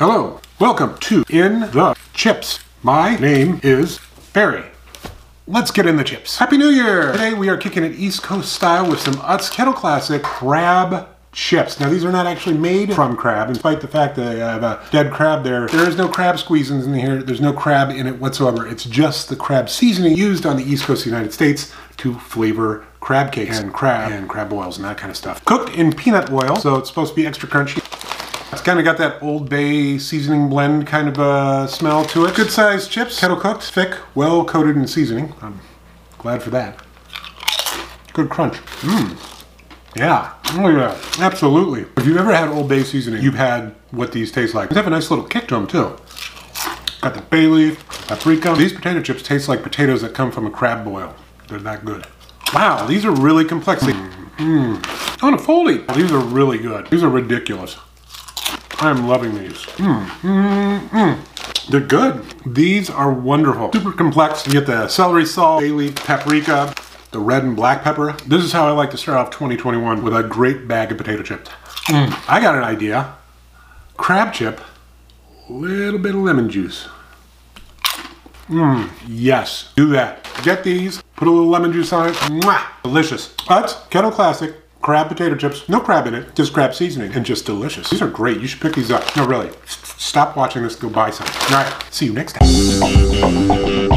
Hello, welcome to In the Chips. My name is Barry. Let's get in the chips. Happy New Year! Today we are kicking it East Coast style with some Utz Kettle Classic crab chips. Now these are not actually made from crab, despite the fact that I have a dead crab there. There is no crab squeezins in here. There's no crab in it whatsoever. It's just the crab seasoning used on the East Coast of the United States to flavor crab cakes and crab and crab oils and that kind of stuff. Cooked in peanut oil, so it's supposed to be extra crunchy. It's kind of got that Old Bay seasoning blend kind of uh, smell to it. Good sized chips, kettle cooked, thick, well coated in seasoning. I'm glad for that. Good crunch. Mmm. Yeah. Oh yeah. Absolutely. If you've ever had Old Bay seasoning, you've had what these taste like. They have a nice little kick to them too. Got the bay leaf, paprika. These potato chips taste like potatoes that come from a crab boil. They're that good. Wow, these are really complex. Mmm. On a foldy. These are really good. These are ridiculous. I'm loving these. Mmm. Mmm. Mmm. They're good. These are wonderful. Super complex. You get the celery salt, bay leaf, paprika, the red and black pepper. This is how I like to start off 2021 with a great bag of potato chips. Mm. I got an idea. Crab chip, little bit of lemon juice. Mmm, yes, do that. Get these, put a little lemon juice on it. Mwah, delicious. That's Kettle Classic crab potato chips. No crab in it, just crab seasoning, and just delicious. These are great. You should pick these up. No, really. Stop watching this. Go buy some. All right. See you next time.